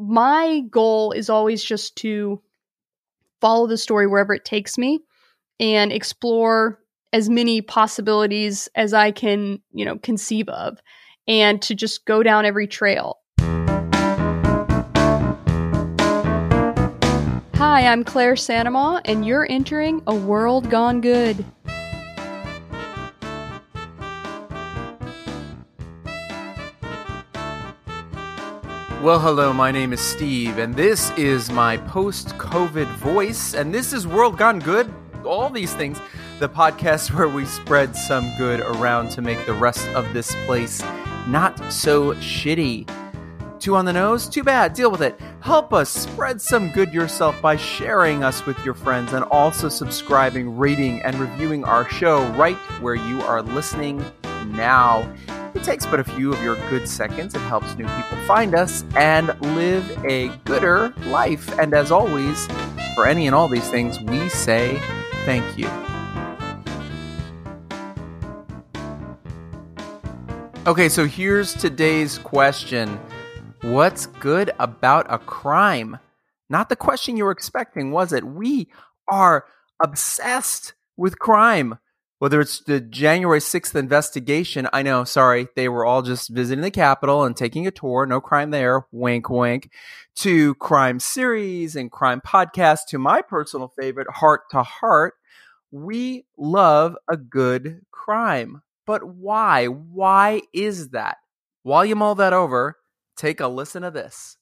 my goal is always just to follow the story wherever it takes me and explore as many possibilities as I can, you know, conceive of and to just go down every trail. Hi, I'm Claire St. Amant, and you're entering a world gone good. Well, hello, my name is Steve, and this is my post COVID voice, and this is World Gone Good. All these things, the podcast where we spread some good around to make the rest of this place not so shitty. Too on the nose? Too bad. Deal with it. Help us spread some good yourself by sharing us with your friends and also subscribing, rating, and reviewing our show right where you are listening now. It takes but a few of your good seconds. It helps new people find us and live a gooder life. And as always, for any and all these things, we say thank you. Okay, so here's today's question What's good about a crime? Not the question you were expecting, was it? We are obsessed with crime whether it's the January 6th investigation, I know, sorry, they were all just visiting the Capitol and taking a tour, no crime there, wink, wink, to crime series and crime podcasts, to my personal favorite, Hart to Hart. We love a good crime. But why? Why is that? While you mull that over, take a listen to this.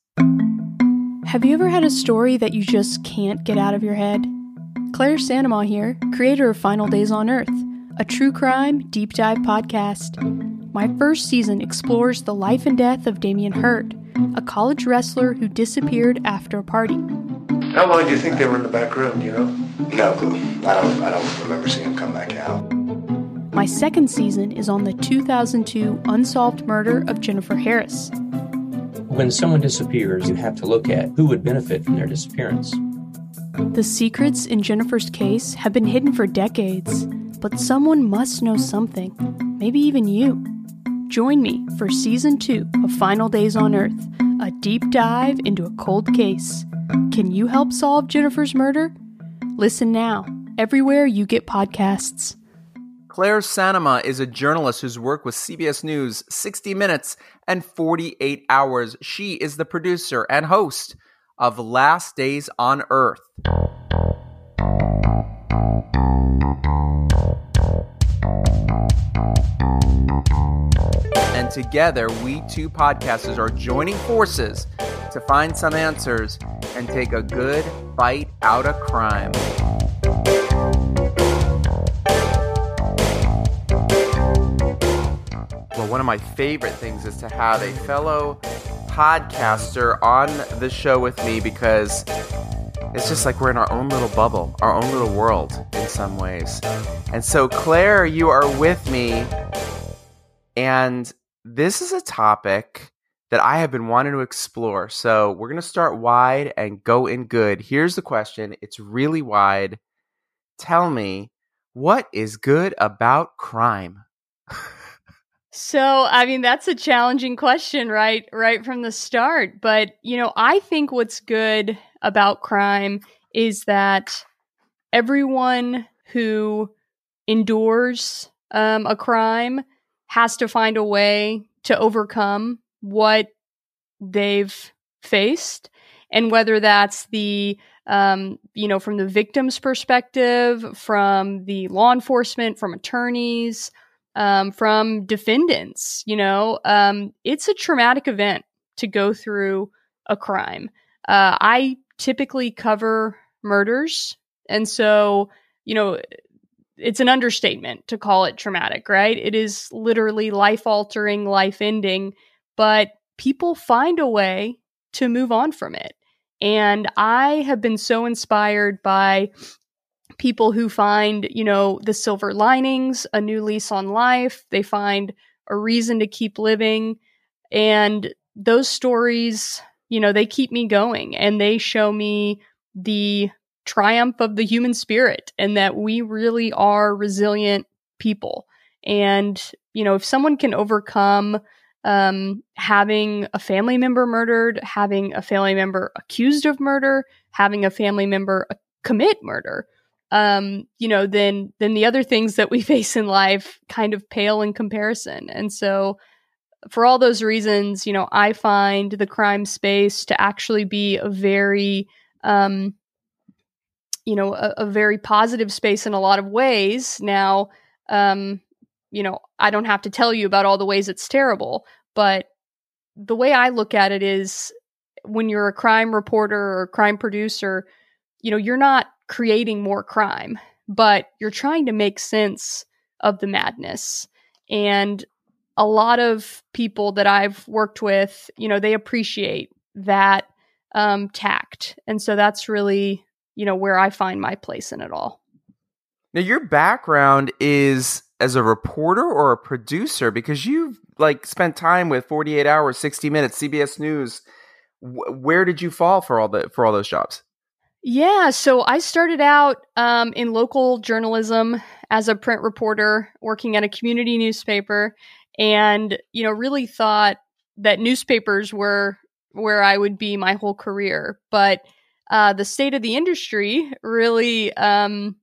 Have you ever had a story that you just can't get out of your head? Claire St. Amant here, creator of Final Days on Earth a true crime deep dive podcast. My first season explores the life and death of Damien Heard, a college wrestler who disappeared after a party. How long do you think they were in the back room, you know? No clue. I don't I don't remember seeing him come back out. My second season is on the 2002 unsolved murder of Jennifer Harris. When someone disappears, you have to look at who would benefit from their disappearance. The secrets in Jennifer's case have been hidden for decades but someone must know something, maybe even you. Join me for season two of Final Days on Earth, a deep dive into a cold case. Can you help solve Jennifer's murder? Listen now, everywhere you get podcasts. Claire St. Amant is a journalist who's worked with CBS News, 60 Minutes, and 48 Hours. She is the producer and host of Last Days on Earth. And together, we two podcasters are joining forces to find some answers and take a good bite out of crime. One of my favorite things is to have a fellow podcaster on the show with me because it's just like we're in our own little bubble, our own little world in some ways. And so, Claire, you are with me. And this is a topic that I have been wanting to explore. So we're going to start wide and go in good. Here's the question it's really wide. Tell me, what is good about crime? so, I mean, that's a challenging question, right? Right from the start. But, you know, I think what's good about crime is that everyone who endures um, a crime has to find a way to overcome what they've faced and whether that's the um, you know from the victim's perspective from the law enforcement from attorneys um, from defendants you know um, it's a traumatic event to go through a crime uh, i typically cover murders and so you know it's an understatement to call it traumatic, right? It is literally life altering, life ending, but people find a way to move on from it. And I have been so inspired by people who find, you know, the silver linings, a new lease on life. They find a reason to keep living. And those stories, you know, they keep me going and they show me the triumph of the human spirit and that we really are resilient people. And, you know, if someone can overcome um, having a family member murdered, having a family member accused of murder, having a family member uh, commit murder. Um, you know, then then the other things that we face in life kind of pale in comparison. And so, for all those reasons, you know, I find the crime space to actually be a very um, you know, a, a, very positive space in a lot of ways. Now, um, you know, I don't have to tell you about all the ways it's terrible, but the way I look at it is when you're a crime reporter or crime producer, you know, you're not creating more crime, but you're trying to make sense of the madness. And a lot of people that I've worked with, you know, they appreciate that um, tact. And so that's really you know, where I find my place in it all. Now, your background is as a reporter or a producer because you've like spent time with 48 hours, 60 minutes, CBS News. W- where did you fall for all the for all those jobs? Yeah, so I started out um, in local journalism as a print reporter, working at a community newspaper, and you know, really thought that newspapers were where I would be my whole career. But uh, the state of the industry really um,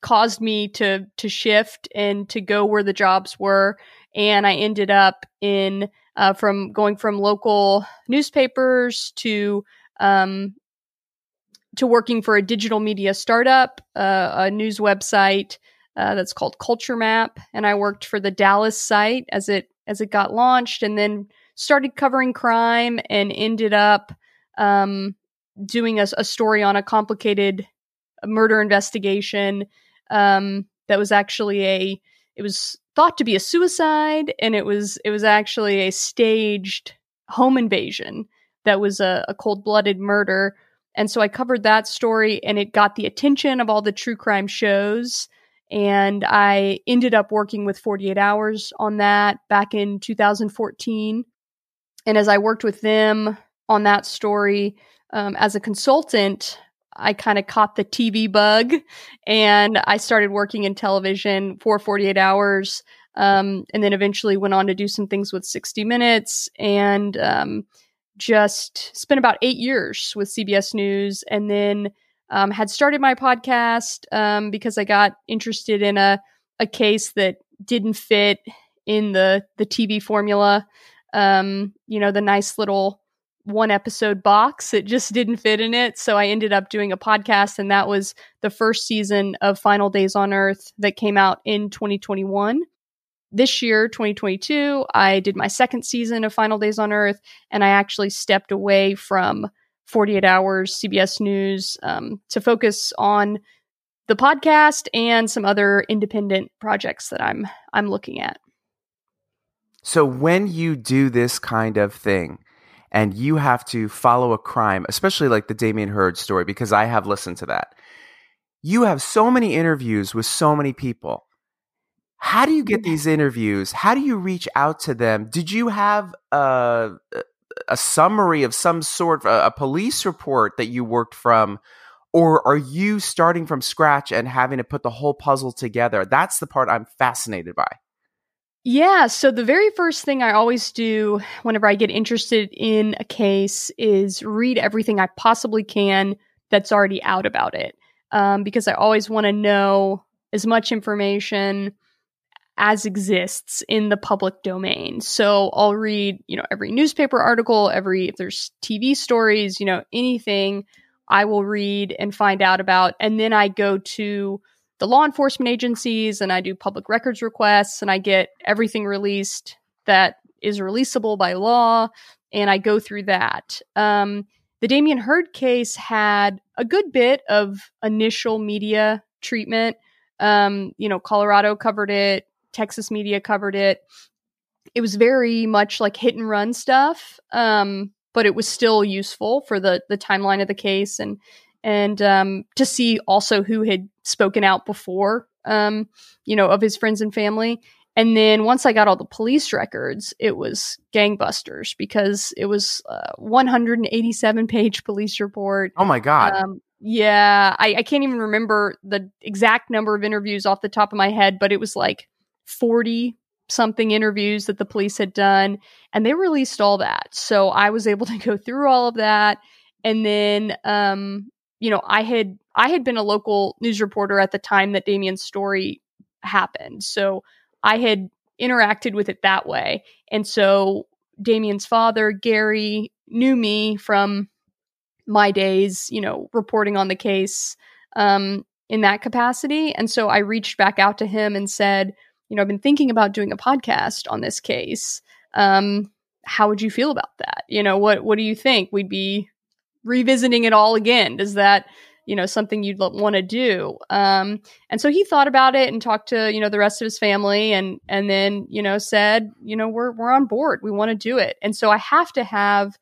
caused me to to shift and to go where the jobs were, and I ended up in uh, from going from local newspapers to um, to working for a digital media startup, uh, a news website uh, that's called Culture Map, and I worked for the Dallas site as it as it got launched, and then started covering crime and ended up um, doing a, a story on a complicated murder investigation um, that was actually a it was thought to be a suicide and it was it was actually a staged home invasion that was a, a cold-blooded murder and so i covered that story and it got the attention of all the true crime shows and i ended up working with 48 hours on that back in 2014 and as i worked with them on that story um, as a consultant, I kind of caught the TV bug and I started working in television for 48 hours. Um, and then eventually went on to do some things with 60 Minutes and um, just spent about eight years with CBS News. And then um, had started my podcast um, because I got interested in a, a case that didn't fit in the, the TV formula. Um, you know, the nice little one episode box. It just didn't fit in it. So I ended up doing a podcast, and that was the first season of Final Days on Earth that came out in 2021. This year, 2022, I did my second season of Final Days on Earth, and I actually stepped away from 48 Hours CBS News um, to focus on the podcast and some other independent projects that I'm I'm looking at. So when you do this kind of thing, and you have to follow a crime, especially like the Damien Heard story, because I have listened to that. You have so many interviews with so many people. How do you get these interviews? How do you reach out to them? Did you have a, a summary of some sort, a, a police report that you worked from? Or are you starting from scratch and having to put the whole puzzle together? That's the part I'm fascinated by. Yeah. So the very first thing I always do whenever I get interested in a case is read everything I possibly can that's already out about it. Um, because I always want to know as much information as exists in the public domain. So I'll read, you know, every newspaper article, every, if there's TV stories, you know, anything I will read and find out about. And then I go to the law enforcement agencies and I do public records requests and I get everything released that is releasable by law and I go through that. Um, the Damien Heard case had a good bit of initial media treatment. Um, you know, Colorado covered it, Texas media covered it. It was very much like hit and run stuff, um, but it was still useful for the the timeline of the case and and um, to see also who had spoken out before, um, you know, of his friends and family. And then once I got all the police records, it was gangbusters because it was a 187 page police report. Oh my God. Um, yeah, I, I can't even remember the exact number of interviews off the top of my head, but it was like 40 something interviews that the police had done, and they released all that. So I was able to go through all of that, and then um, you know I had I had been a local news reporter at the time that Damien's story happened, so I had interacted with it that way, and so Damien's father Gary knew me from my days, you know, reporting on the case um, in that capacity. And so I reached back out to him and said, you know, I've been thinking about doing a podcast on this case. Um, how would you feel about that? You know, what what do you think? We'd be revisiting it all again. Does that you know something you'd want to do um, and so he thought about it and talked to you know the rest of his family and and then you know said you know we're we're on board we want to do it and so i have to have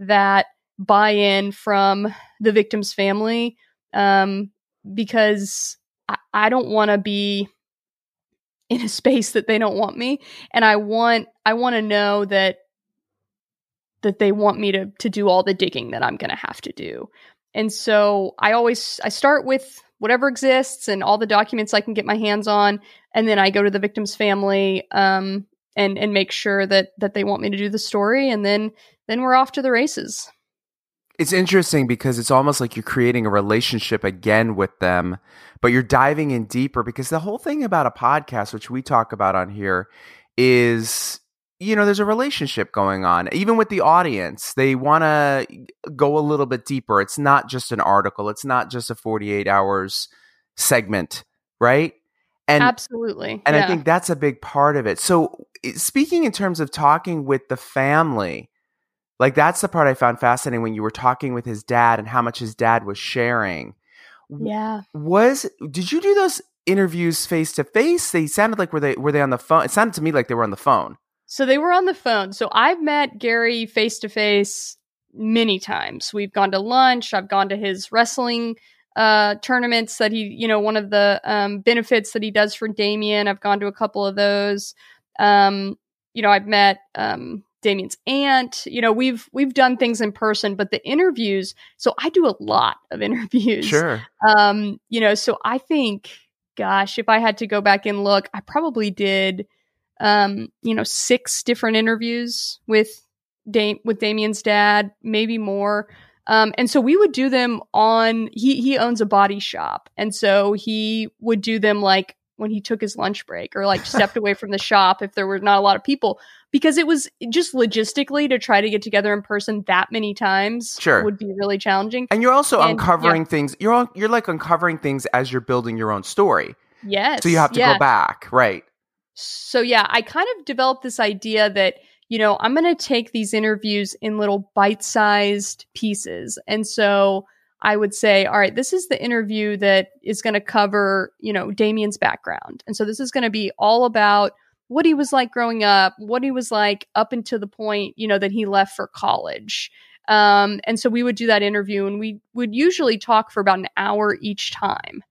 that buy-in from the victim's family um, because I, I don't want to be in a space that they don't want me and i want i want to know that that they want me to to do all the digging that i'm going to have to do. And so i always i start with whatever exists and all the documents i can get my hands on and then i go to the victim's family um, and and make sure that that they want me to do the story and then then we're off to the races it's interesting because it's almost like you're creating a relationship again with them, but you're diving in deeper because the whole thing about a podcast, which we talk about on here, is you know, there's a relationship going on. Even with the audience, they want to go a little bit deeper. It's not just an article, it's not just a 48 hours segment, right? And absolutely. And yeah. I think that's a big part of it. So, eh, speaking in terms of talking with the family, like that's the part I found fascinating when you were talking with his dad and how much his dad was sharing. Yeah. Was did you do those interviews face to face? They sounded like were they were they on the phone? It sounded to me like they were on the phone. So they were on the phone. So I've met Gary face to face many times. We've gone to lunch. I've gone to his wrestling uh, tournaments that he, you know, one of the um, benefits that he does for Damien. I've gone to a couple of those. Um, you know, I've met um, Damien's aunt. You know, we've we've done things in person, but the interviews. So I do a lot of interviews. Sure. Um, you know, so I think, gosh, if I had to go back and look, I probably did, um, you know, six different interviews with Dame with Damien's dad, maybe more. Um, and so we would do them on. He he owns a body shop, and so he would do them like when he took his lunch break or like stepped away from the shop if there were not a lot of people because it was just logistically to try to get together in person that many times sure. would be really challenging. And you're also and, uncovering yeah. things. You're you're like uncovering things as you're building your own story. Yes. So you have to yeah. go back, right? So yeah, I kind of developed this idea that you know I'm going to take these interviews in little bite-sized pieces, and so I would say, all right, this is the interview that is going to cover, you know, Damien's background. And so this is going to be all about what he was like growing up, what he was like up until the point, you know, that he left for college. Um, and so we would do that interview and we would usually talk for about an hour each time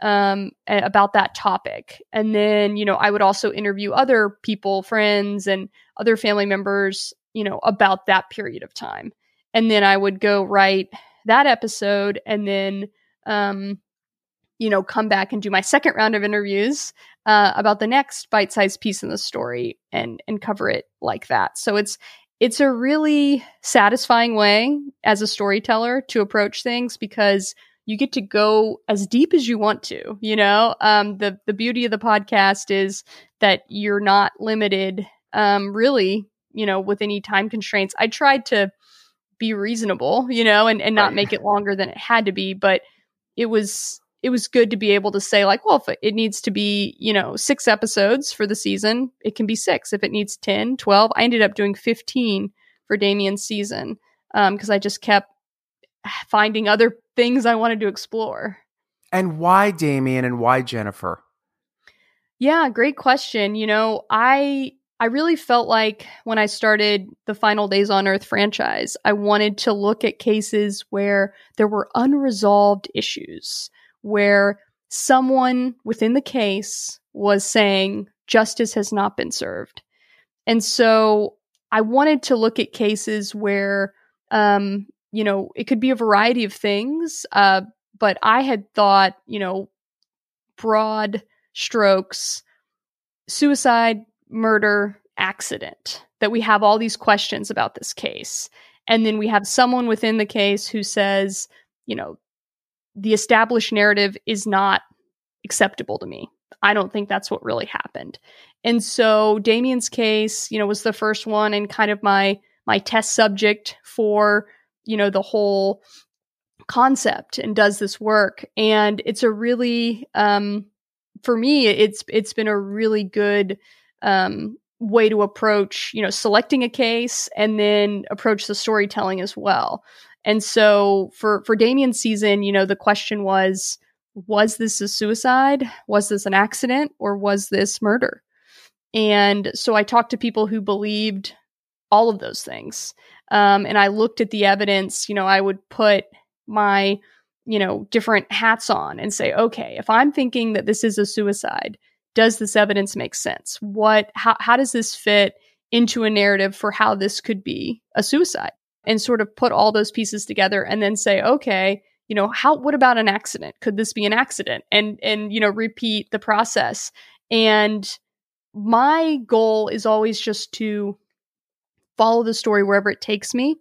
um, about that topic. And then, you know, I would also interview other people, friends, and other family members, you know, about that period of time. And then I would go write that episode and then um, you know come back and do my second round of interviews uh, about the next bite-sized piece in the story and and cover it like that. So it's it's a really satisfying way as a storyteller to approach things because you get to go as deep as you want to you know? Um, the the beauty of the podcast is that you're not limited um, really you know with any time constraints. I tried to be reasonable, you know, and, and not right. make it longer than it had to be. But it was it was good to be able to say like, well, if it needs to be, you know, six episodes for the season, it can be six. If it needs 10, 12, I ended up doing 15 for Damien's season because um, I just kept finding other things I wanted to explore. And why Damien and why Jennifer? Yeah, great question. You know, I I really felt like when I started the Final Days on Earth franchise, I wanted to look at cases where there were unresolved issues, where someone within the case was saying justice has not been served. And so I wanted to look at cases where, um, you know, it could be a variety of things, uh, but I had thought, you know, broad strokes suicide murder accident, that we have all these questions about this case. And then we have someone within the case who says, you know, the established narrative is not acceptable to me. I don't think that's what really happened. And so Damien's case, you know, was the first one and kind of my my test subject for, you know, the whole concept and does this work. And it's a really um for me it's it's been a really good um way to approach, you know, selecting a case and then approach the storytelling as well. And so for for Damien's season, you know, the question was was this a suicide? Was this an accident or was this murder? And so I talked to people who believed all of those things. Um, and I looked at the evidence, you know, I would put my, you know, different hats on and say, okay, if I'm thinking that this is a suicide, does this evidence make sense? What, how, how does this fit into a narrative for how this could be a suicide? And sort of put all those pieces together and then say, okay, you know, how, what about an accident? Could this be an accident? And, and, you know, repeat the process. And my goal is always just to follow the story wherever it takes me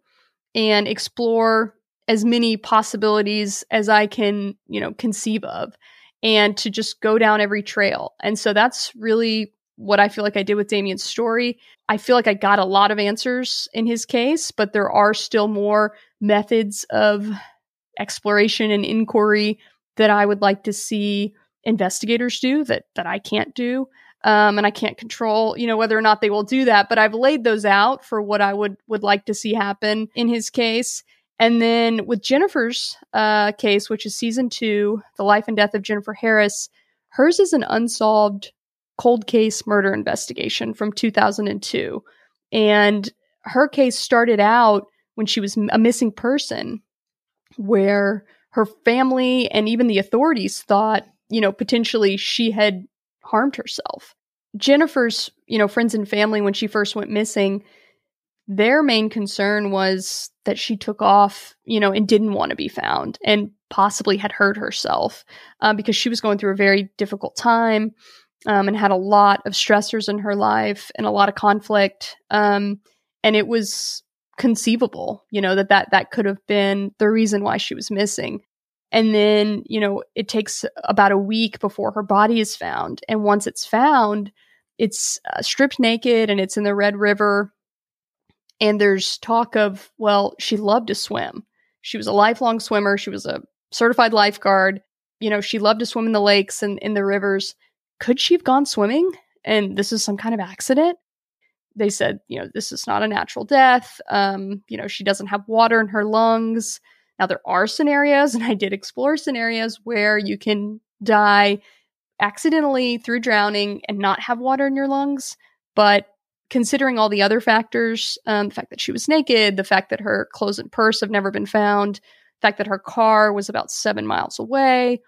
and explore as many possibilities as I can, you know, conceive of and to just go down every trail. And so that's really what I feel like I did with Damien's story. I feel like I got a lot of answers in his case, but there are still more methods of exploration and inquiry that I would like to see investigators do that that I can't do. Um, and I can't control, you know, whether or not they will do that. But I've laid those out for what I would would like to see happen in his case. And then with Jennifer's uh, case, which is season two, the life and death of Jennifer Harris, hers is an unsolved cold case murder investigation from 2002. And her case started out when she was a missing person, where her family and even the authorities thought, you know, potentially she had harmed herself. Jennifer's, you know, friends and family, when she first went missing, their main concern was that she took off, you know, and didn't want to be found and possibly had hurt herself uh, because she was going through a very difficult time um, and had a lot of stressors in her life and a lot of conflict. Um, and it was conceivable, you know, that, that that could have been the reason why she was missing. And then, you know, it takes about a week before her body is found. And once it's found, it's uh, stripped naked and it's in the Red River and there's talk of, well, she loved to swim. She was a lifelong swimmer. She was a certified lifeguard. You know, she loved to swim in the lakes and in the rivers. Could she have gone swimming and this is some kind of accident? They said, you know, this is not a natural death. Um, you know, she doesn't have water in her lungs. Now, there are scenarios, and I did explore scenarios where you can die accidentally through drowning and not have water in your lungs. But considering all the other factors, um, the fact that she was naked, the fact that her clothes and purse have never been found, the fact that her car was about seven miles away,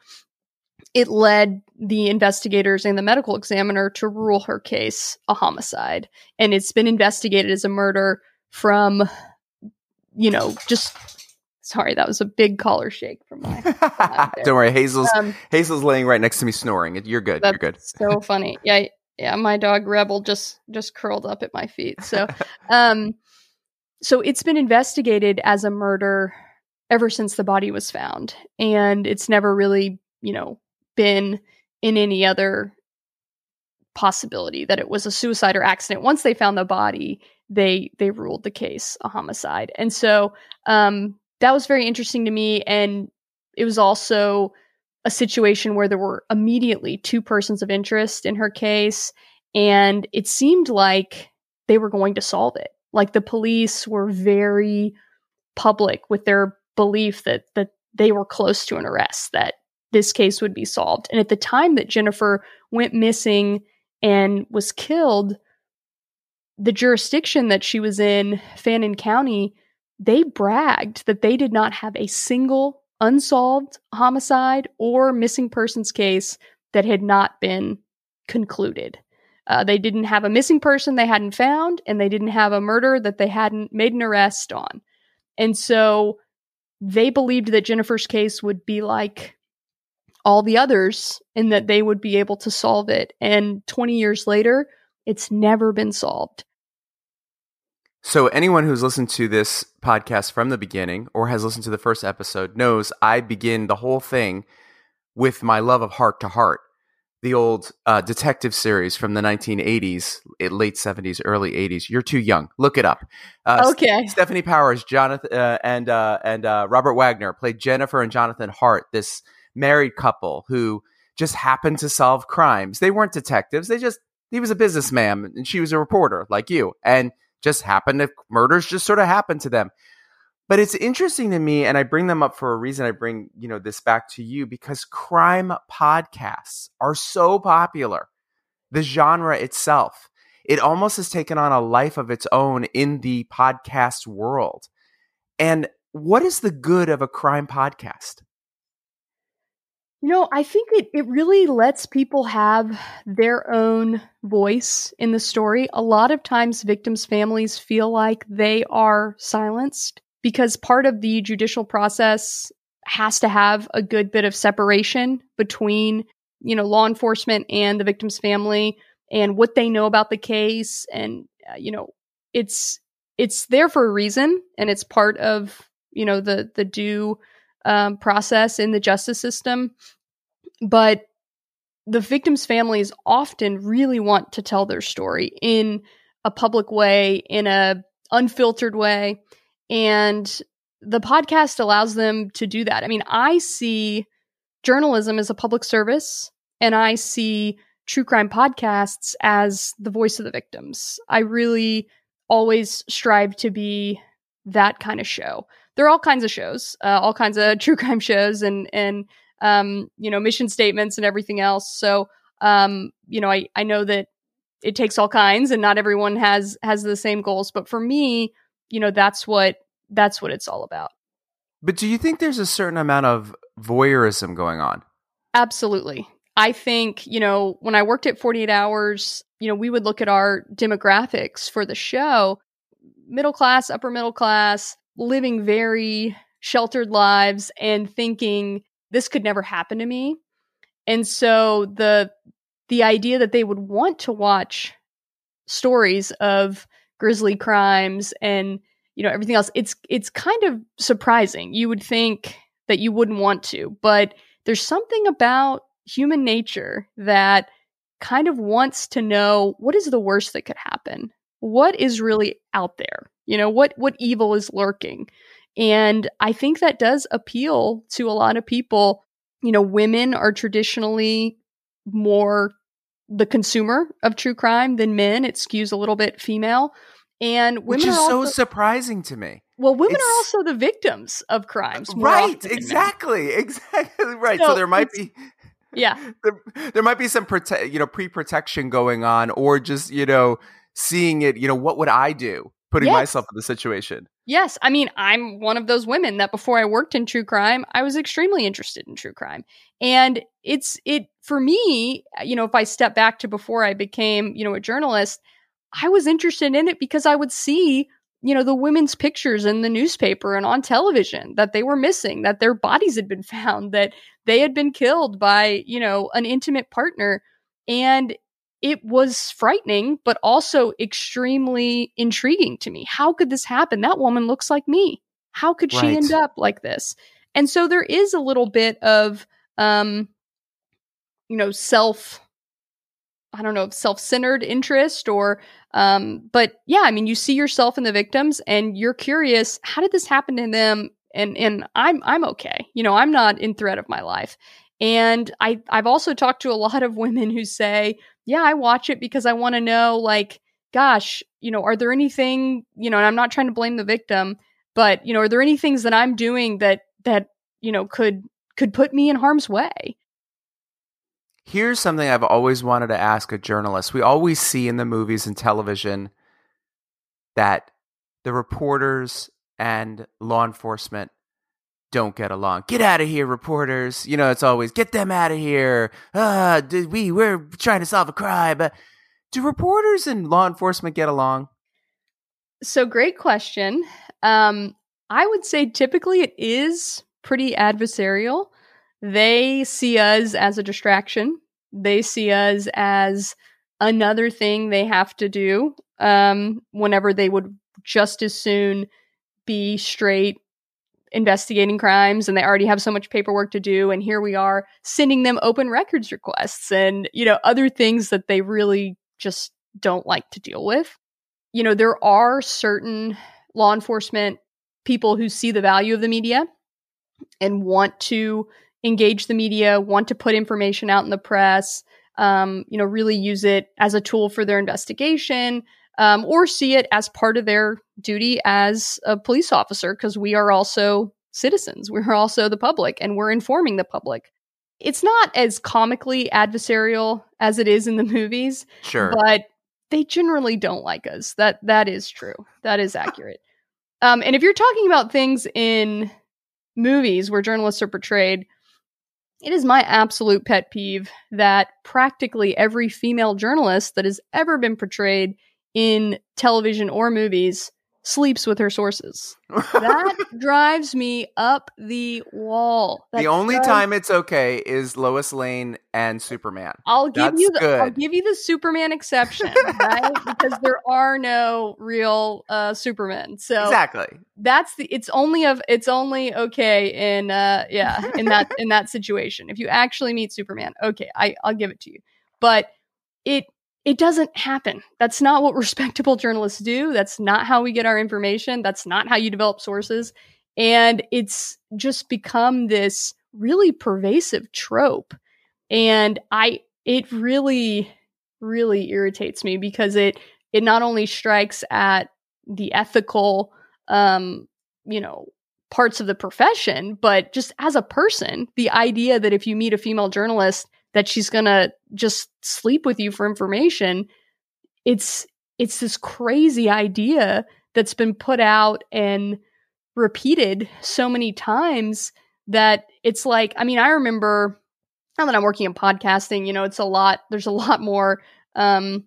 it led the investigators and the medical examiner to rule her case a homicide. And it's been investigated as a murder from, you know, just sorry, that was a big collar shake from my. Don't worry, Hazel's um, Hazel's laying right next to me snoring. You're good. You're good. so funny. Yeah, yeah, my dog Rebel just just curled up at my feet. So, um, so it's been investigated as a murder ever since the body was found, and it's never really, you know, been in any other possibility that it was a suicide or accident. Once they found the body, they they ruled the case a homicide, and so um, that was very interesting to me, and it was also a situation where there were immediately two persons of interest in her case, and it seemed like they were going to solve it. Like the police were very public with their belief that that they were close to an arrest, that this case would be solved. And at the time that Jennifer went missing and was killed, the jurisdiction that she was in, Fannin County, they bragged that they did not have a single unsolved homicide or missing persons case that had not been concluded. Uh, they didn't have a missing person they hadn't found, and they didn't have a murder that they hadn't made an arrest on. And so they believed that Jennifer's case would be like all the others and that they would be able to solve it. And 20 years later, It's never been solved. So, anyone who's listened to this podcast from the beginning or has listened to the first episode knows I begin the whole thing with my love of Hart to Hart, the old uh, detective series from the 1980s, late 70s, early 80s. You're too young. Look it up. Uh, okay. Stefanie Powers, Jonathan, uh, and uh, and uh, Robert Wagner played Jennifer and Jonathan Hart, this married couple who just happened to solve crimes. They weren't detectives. They just he was a businessman and she was a reporter like you, and just happened to murders just sort of happened to them. But it's interesting to me, and I bring them up for a reason. I bring you know this back to you because crime podcasts are so popular. The genre itself, it almost has taken on a life of its own in the podcast world. And what is the good of a crime podcast? No, I think it, it really lets people have their own voice in the story. A lot of times, victims' families feel like they are silenced because part of the judicial process has to have a good bit of separation between, you know, law enforcement and the victim's family and what they know about the case. And, uh, you know, it's, it's there for a reason and it's part of, you know, the, the due um, process in the justice system. But the victims' families often really want to tell their story in a public way, in a unfiltered way, and the podcast allows them to do that. I mean, I see journalism as a public service, and I see true crime podcasts as the voice of the victims. I really always strive to be that kind of show there are all kinds of shows, uh, all kinds of true crime shows, and and um, you know mission statements and everything else. So um, you know, I I know that it takes all kinds, and not everyone has has the same goals. But for me, you know, that's what that's what it's all about. But do you think there's a certain amount of voyeurism going on? Absolutely. I think, you know, when I worked at 48 Hours, you know, we would look at our demographics for the show middle class, upper middle class, living very sheltered lives and thinking this could never happen to me. And so the the idea that they would want to watch stories of grisly crimes and you know everything else it's it's kind of surprising. You would think that you wouldn't want to, but there's something about human nature that kind of wants to know what is the worst that could happen? What is really out there? You know, what what evil is lurking? And I think that does appeal to a lot of people. You know, women are traditionally more the consumer of true crime than men. It skews a little bit female. And women Which is also, so surprising to me. Well, women It's- are also the victims of crimes. Right, often than men. exactly, exactly right. So So, there might be Yeah. there, there might be some prote- you know pre-protection going on or just you know seeing it you know what would i do putting Yes. myself in the situation Yes, I mean, I'm one of those women that before I worked in true crime, I was extremely interested in true crime. And it's it for me, uh, you know, if I step back to before I became, you know, a journalist, I was interested in it because I would see, you know, the women's pictures in the newspaper and on television that they were missing, that their bodies had been found, that they had been killed by, you know, an intimate partner. And it was frightening, but also extremely intriguing to me. How could this happen? That woman looks like me. How could she Right. end up like this? And so there is a little bit of, um, you know, self, I don't know, self centered interest or, um, but yeah, I mean, you see yourself in the victims and you're curious, how did this happen to them? And, and I'm, I'm okay. You know, I'm not in threat of my life. And I, I've also talked to a lot of women who say, yeah, I watch it because I want to know, like, gosh, you know, are there anything, you know, and I'm not trying to blame the victim, but, you know, are there any things that I'm doing that, that, you know, could, could put me in harm's way? here's something i've always wanted to ask a journalist we always see in the movies and television that the reporters and law enforcement don't get along. Get out of here, reporters. You know, it's always get them out of here. Ah, did we we're trying to solve a crime. Do reporters and law enforcement get along? So great question. Um, I would say typically it is pretty adversarial. They see us as a distraction. They see us as another thing they have to do um, whenever they would just as soon be straight investigating crimes and they already have so much paperwork to do and here we are sending them open records requests and you know other things that they really just don't like to deal with. You know there are certain law enforcement people who see the value of the media and want to engage the media want to put information out in the press um, you know really use it as a tool for their investigation um, or see it as part of their duty as a police officer because we are also citizens. We're also the public and we're informing the public. It's not as comically adversarial as it is in the movies. Sure. But they generally don't like us. That that is true. That is accurate. Um, and if you're talking about things in movies where journalists are portrayed, it is my absolute pet peeve that practically every female journalist that has ever been portrayed in television or movies sleeps with her sources. That drives me up the wall. That the only drives- time it's okay is Lois Lane and Superman. I'll give That's you the I'll give you the Superman exception, right? because there are no real uh Supermen. So exactly. that's the it's only of it's only okay in uh yeah, in that in that situation. If you actually meet Superman, okay, I I'll give it to you. But it it doesn't happen. That's not what respectable journalists do. That's not how we get our information. That's not how you develop sources. And it's just become this really pervasive trope. And I it really really irritates me because it it not only strikes at the ethical um you know parts of the profession but just as a person the idea that if you meet a female journalist that she's going to just sleep with you for information. It's it's this crazy idea that's been put out and repeated so many times that it's like i mean i remember now that i'm working in podcasting you know it's a lot there's a lot more um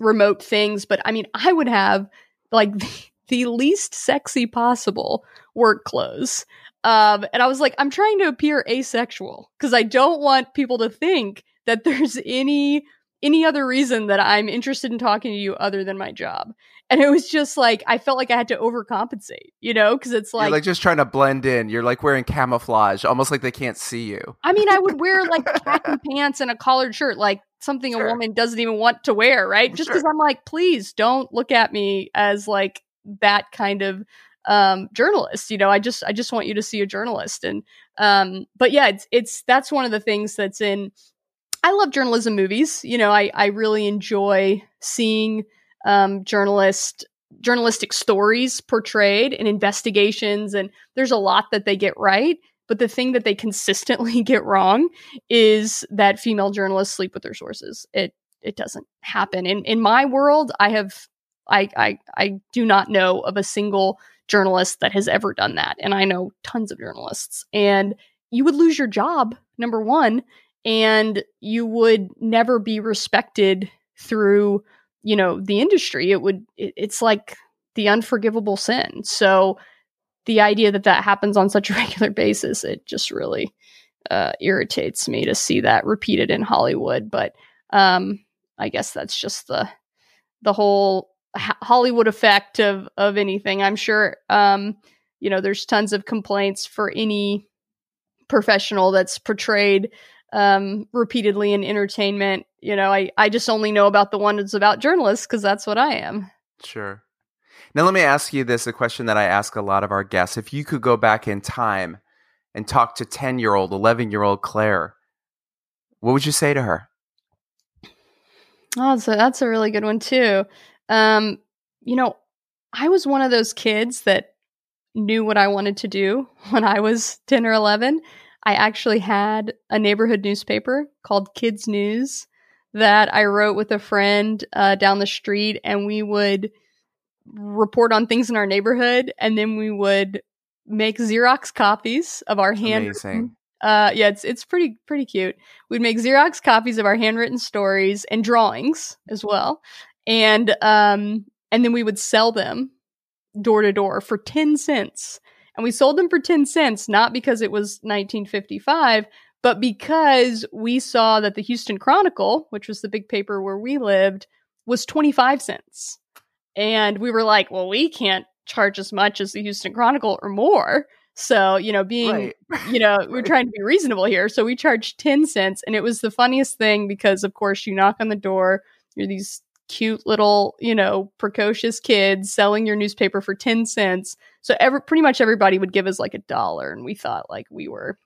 remote things but i mean i would have like the, the least sexy possible work clothes um and i was like i'm trying to appear asexual because i don't want people to think that there's any any other reason that i'm interested in talking to you other than my job and it was just like i felt like i had to overcompensate you know because it's You're like, like just trying to blend in. You're like wearing camouflage, almost like they can't see you. I mean, I would wear like khaki pants and a collared shirt, like something Sure. a woman doesn't even want to wear, right? Just because Sure. I'm like, please don't look at me as like that kind of um journalist you know i just i just want you to see a journalist. And um but yeah it's it's that's one of the things that's in i love journalism movies. You know i i really enjoy seeing um journalist journalistic stories portrayed and investigations and there's a lot that they get right. But the thing that they consistently get wrong is that female journalists sleep with their sources. It it doesn't happen. In in my world i have i i i do not know of a single journalist that has ever done that and i know tons of journalists and you would lose your job number 1 and you would never be respected through you know the industry. It would it, it's like the unforgivable sin. So the idea that that happens on such a regular basis it just really uh, irritates me to see that repeated in hollywood but um i guess that's just the the whole hollywood effect of of anything i'm sure um you know there's tons of complaints for any professional that's portrayed um repeatedly in entertainment you know i i just only know about the one that's about journalists because that's what i am Sure. Now let me ask you this: a question that I ask a lot of our guests. If you could go back in time and talk to ten-year-old, eleven-year-old Claire, what would you say to her? Oh, so that's a really good one too. Um, you know, I was one of those kids that knew what I wanted to do when I was 10 or 11. I actually had a neighborhood newspaper called Kids News that I wrote with a friend uh, down the street, and we would report on things in our neighborhood, and then we would make Xerox copies of our hand Amazing. uh yeah it's it's pretty pretty cute we'd make xerox copies of our handwritten stories and drawings as well and um and then we would sell them door to door for 10 cents and we sold them for 10 cents not because it was 1955 But because we saw that the Houston Chronicle, which was the big paper where we lived, was 25 cents. And we were like, well, we can't charge as much as the Houston Chronicle or more. So, you know, being, Right. you know, we're trying to be reasonable here. So we charged 10 cents. And it was the funniest thing because, of course, you knock on the door, you're these cute little, you know, precocious kids selling your newspaper for 10 cents. So every, pretty much everybody would give us like a dollar. And we thought like we were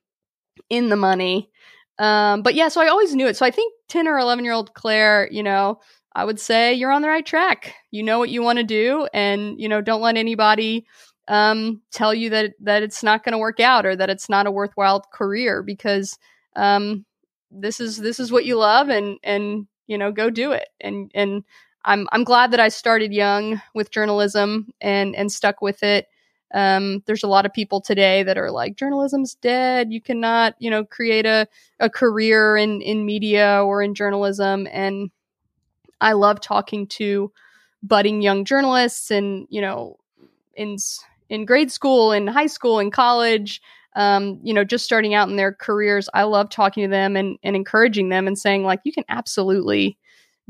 in the money. Um, but yeah, so I always knew it. So I think 10 or 11 year old Claire, you know, I would say you're on the right track. You know what you want to do, and you know, don't let anybody um, tell you that that it's not going to work out or that it's not a worthwhile career because um, this is this is what you love, and and you know, go do it. And and I'm I'm glad that I started young with journalism and and stuck with it. Um, there's a lot of people today that are like journalism's dead. You cannot, you know, create a, a career in in media or in journalism. And I love talking to budding young journalists and you know in in grade school in high school in college um, you know just starting out in their careers i love talking to them and, and encouraging them and saying like you can absolutely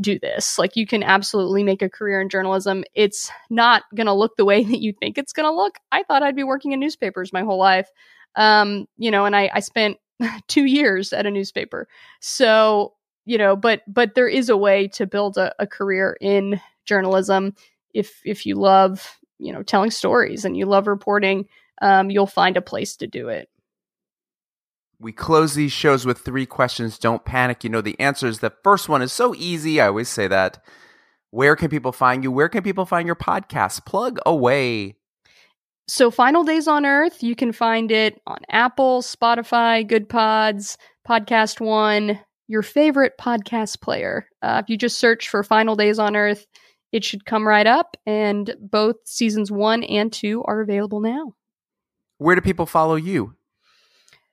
do this. Like you can absolutely make a career in journalism. It's not going to look the way that you think it's going to look. I thought i'd be working in newspapers my whole life. Um, you know and i, I spent two years at a newspaper. So you know but but there is a way to build a, a career in journalism if if you love you know telling stories and you love reporting um, you'll find a place to do it We close these shows with three questions. Don't panic. You know the answers. The first one is so easy. I always say that. Where can people find you? Where can people find your podcast? Plug away. so final days on earth you can find it on apple spotify Goodpods podcast one your favorite podcast player uh, if you just search for final days on earth it should come right up and both seasons one and two are available now Where do people follow you?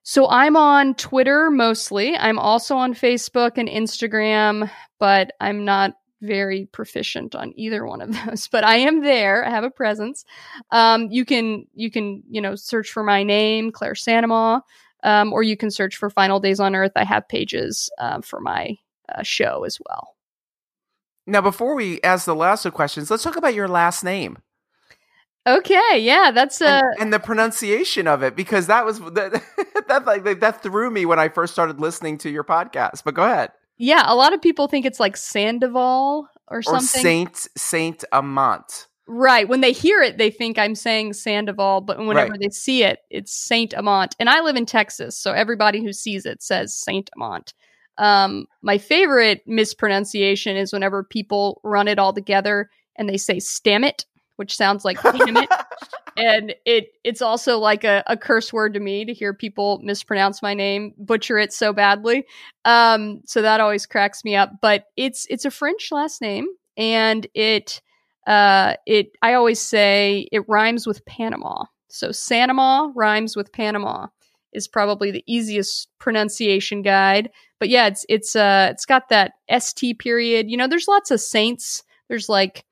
So I'm on Twitter mostly. I'm also on Facebook and Instagram, but I'm not very proficient on either one of those. But I am there. I have a presence. Um, you can you can you know search for my name, Claire St. Amant, um, or you can search for Final Days on Earth. I have pages uh, for my uh, show as well. Now, before we ask the last of questions, let's talk about your last name Okay, yeah, that's uh, and, and the pronunciation of it because that was that, that like that threw me when I first started listening to your podcast. But go ahead. yeah. A lot of people think it's like Sandoval or Or something. Saint Saint Amant. Right. When they hear it, they think I'm saying Sandoval, but whenever Right. they see it, it's Saint Amant. And I live in Texas, so everybody who sees it says Saint Amant. Um, my favorite mispronunciation is whenever people run it all together and they say "stammet," which sounds like "damn it," and it it's also like a, a curse word to me to hear people mispronounce my name, butcher it so badly. Um, so that always cracks me up. But it's it's a French last name, and it uh, it I always say it rhymes with Panama. So Sanama rhymes with Panama is probably the easiest pronunciation guide. But yeah, it's it's uh it's got that st period. You know, there's lots of saints. There's like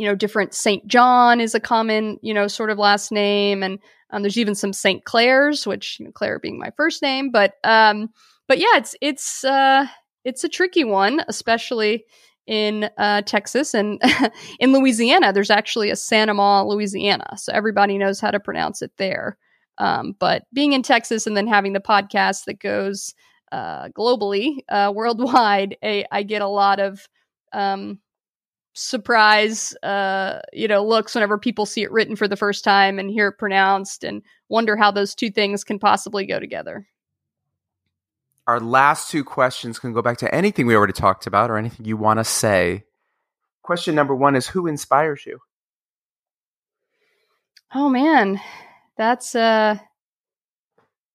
you know different Saint John is a common you know sort of last name, and um, there's even some Saint Clairs, which you know, Claire being my first name. But um, but yeah, it's it's uh it's a tricky one, especially in uh, Texas and in Louisiana. There's actually a St. Amant, Louisiana, so everybody knows how to pronounce it there. Um, but being in Texas and then having the podcast that goes uh, globally, uh, worldwide, I, I get a lot of um, surprise, uh, you know, looks whenever people see it written for the first time and hear it pronounced, and wonder how those two things can possibly go together. Our last two questions can go back to anything we already talked about or anything you want to say. Question number one is Who inspires you? Oh man, that's uh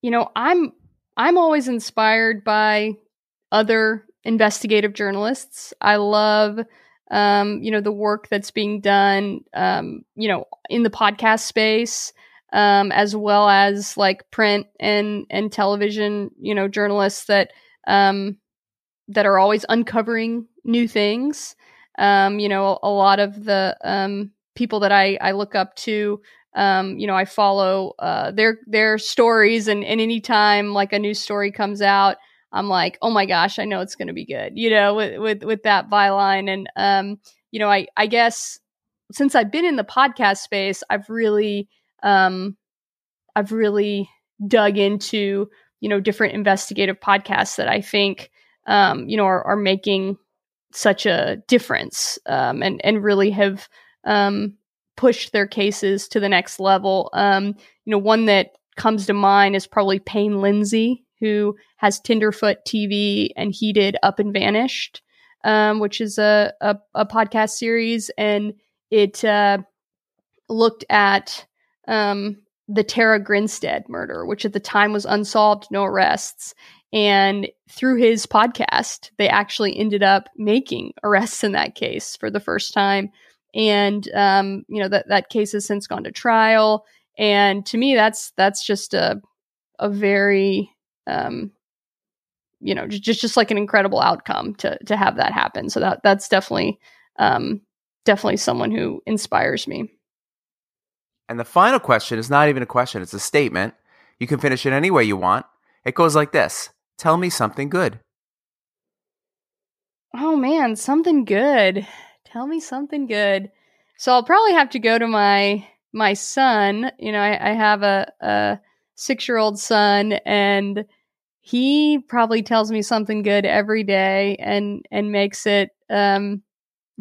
you know, I'm I'm always inspired by other investigative journalists. I love um, you know, the work that's being done um, you know, in the podcast space, um, as well as like print and and television, you know, journalists that um that are always uncovering new things. Um, you know, a lot of the um people that I I look up to um, you know, I follow uh, their their stories, and, and anytime like a new story comes out, I'm like, oh my gosh, I know it's going to be good, you know, with with with that byline, and um, you know, I I guess since I've been in the podcast space, I've really um, I've really dug into you know different investigative podcasts that I think um, you know are, are making such a difference um, and and really have um, pushed their cases to the next level. Um, you know, one that comes to mind is probably Payne Lindsay, who has Tenderfoot TV and he did Up and Vanished, um, which is a, a, a podcast series, and it uh, looked at um, the Tara Grinstead murder, which at the time was unsolved, no arrests. And through his podcast, they actually ended up making arrests in that case for the first time. And um, you know that that case has since gone to trial. And to me, that's that's just a a very um, you know just just like an incredible outcome to to have that happen. So that that's definitely um, definitely someone who inspires me. And the final question is not even a question, it's a statement. You can finish it any way you want. It goes like this Tell me something good. Oh man, something good. Tell me something good. So I'll probably have to go to my my son. You know, I, I have a, a six year old son, and he probably tells me something good every day, and and makes it um,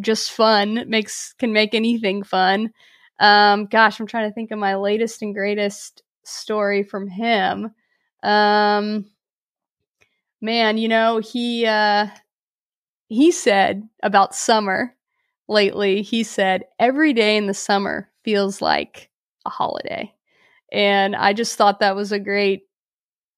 just fun. Makes can make anything fun. Um, gosh, I'm trying to think of my latest and greatest story from him. Um, man, you know, he uh he said about summer lately, he said every day in the summer feels like a holiday. And I just thought that was a great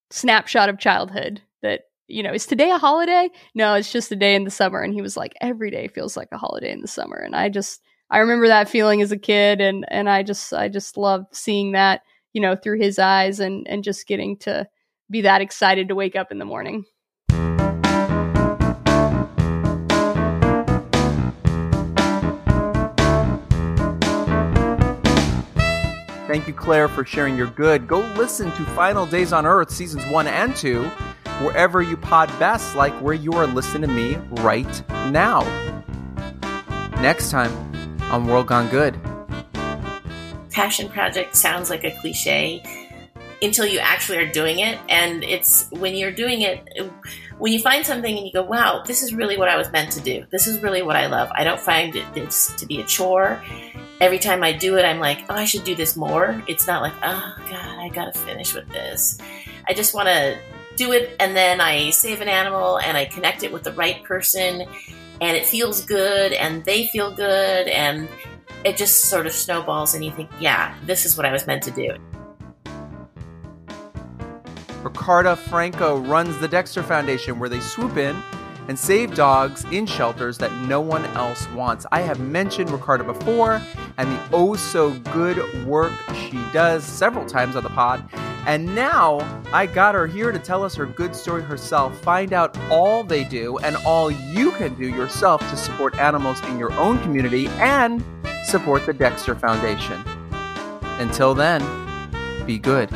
snapshot of childhood that, you know, is today a holiday? No, it's just a day in the summer. And he was like, every day feels like a holiday in the summer. And I just, I remember that feeling as a kid. And, and I just, I just love seeing that, you know, through his eyes and, and just getting to be that excited to wake up in the morning. Thank you, Claire, for sharing your good. Go listen to Final Days on Earth, seasons one and two, wherever you pod best, like where you are listening to me right now. Next time on World Gone Good. Passion project sounds like a cliche until you actually are doing it. And it's when you're doing it, when you find something and you go, wow, this is really what I was meant to do. This is really what I love. I don't find it to be a chore every time I do it, I'm like, oh, I should do this more. It's not like, oh, God, I got to finish with this. I just want to do it and then I save an animal and I connect it with the right person and it feels good and they feel good and it just sort of snowballs and you think, yeah, this is what I was meant to do. Ricarda Franco runs the Dexter Foundation where they swoop in and save dogs in shelters that no one else wants. I have mentioned Ricarda before and the oh so good work she does several times on the pod. And now I got her here to tell us her good story herself. Find out all they do and all you can do yourself to support animals in your own community and support the Dexter Foundation. Until then, be good.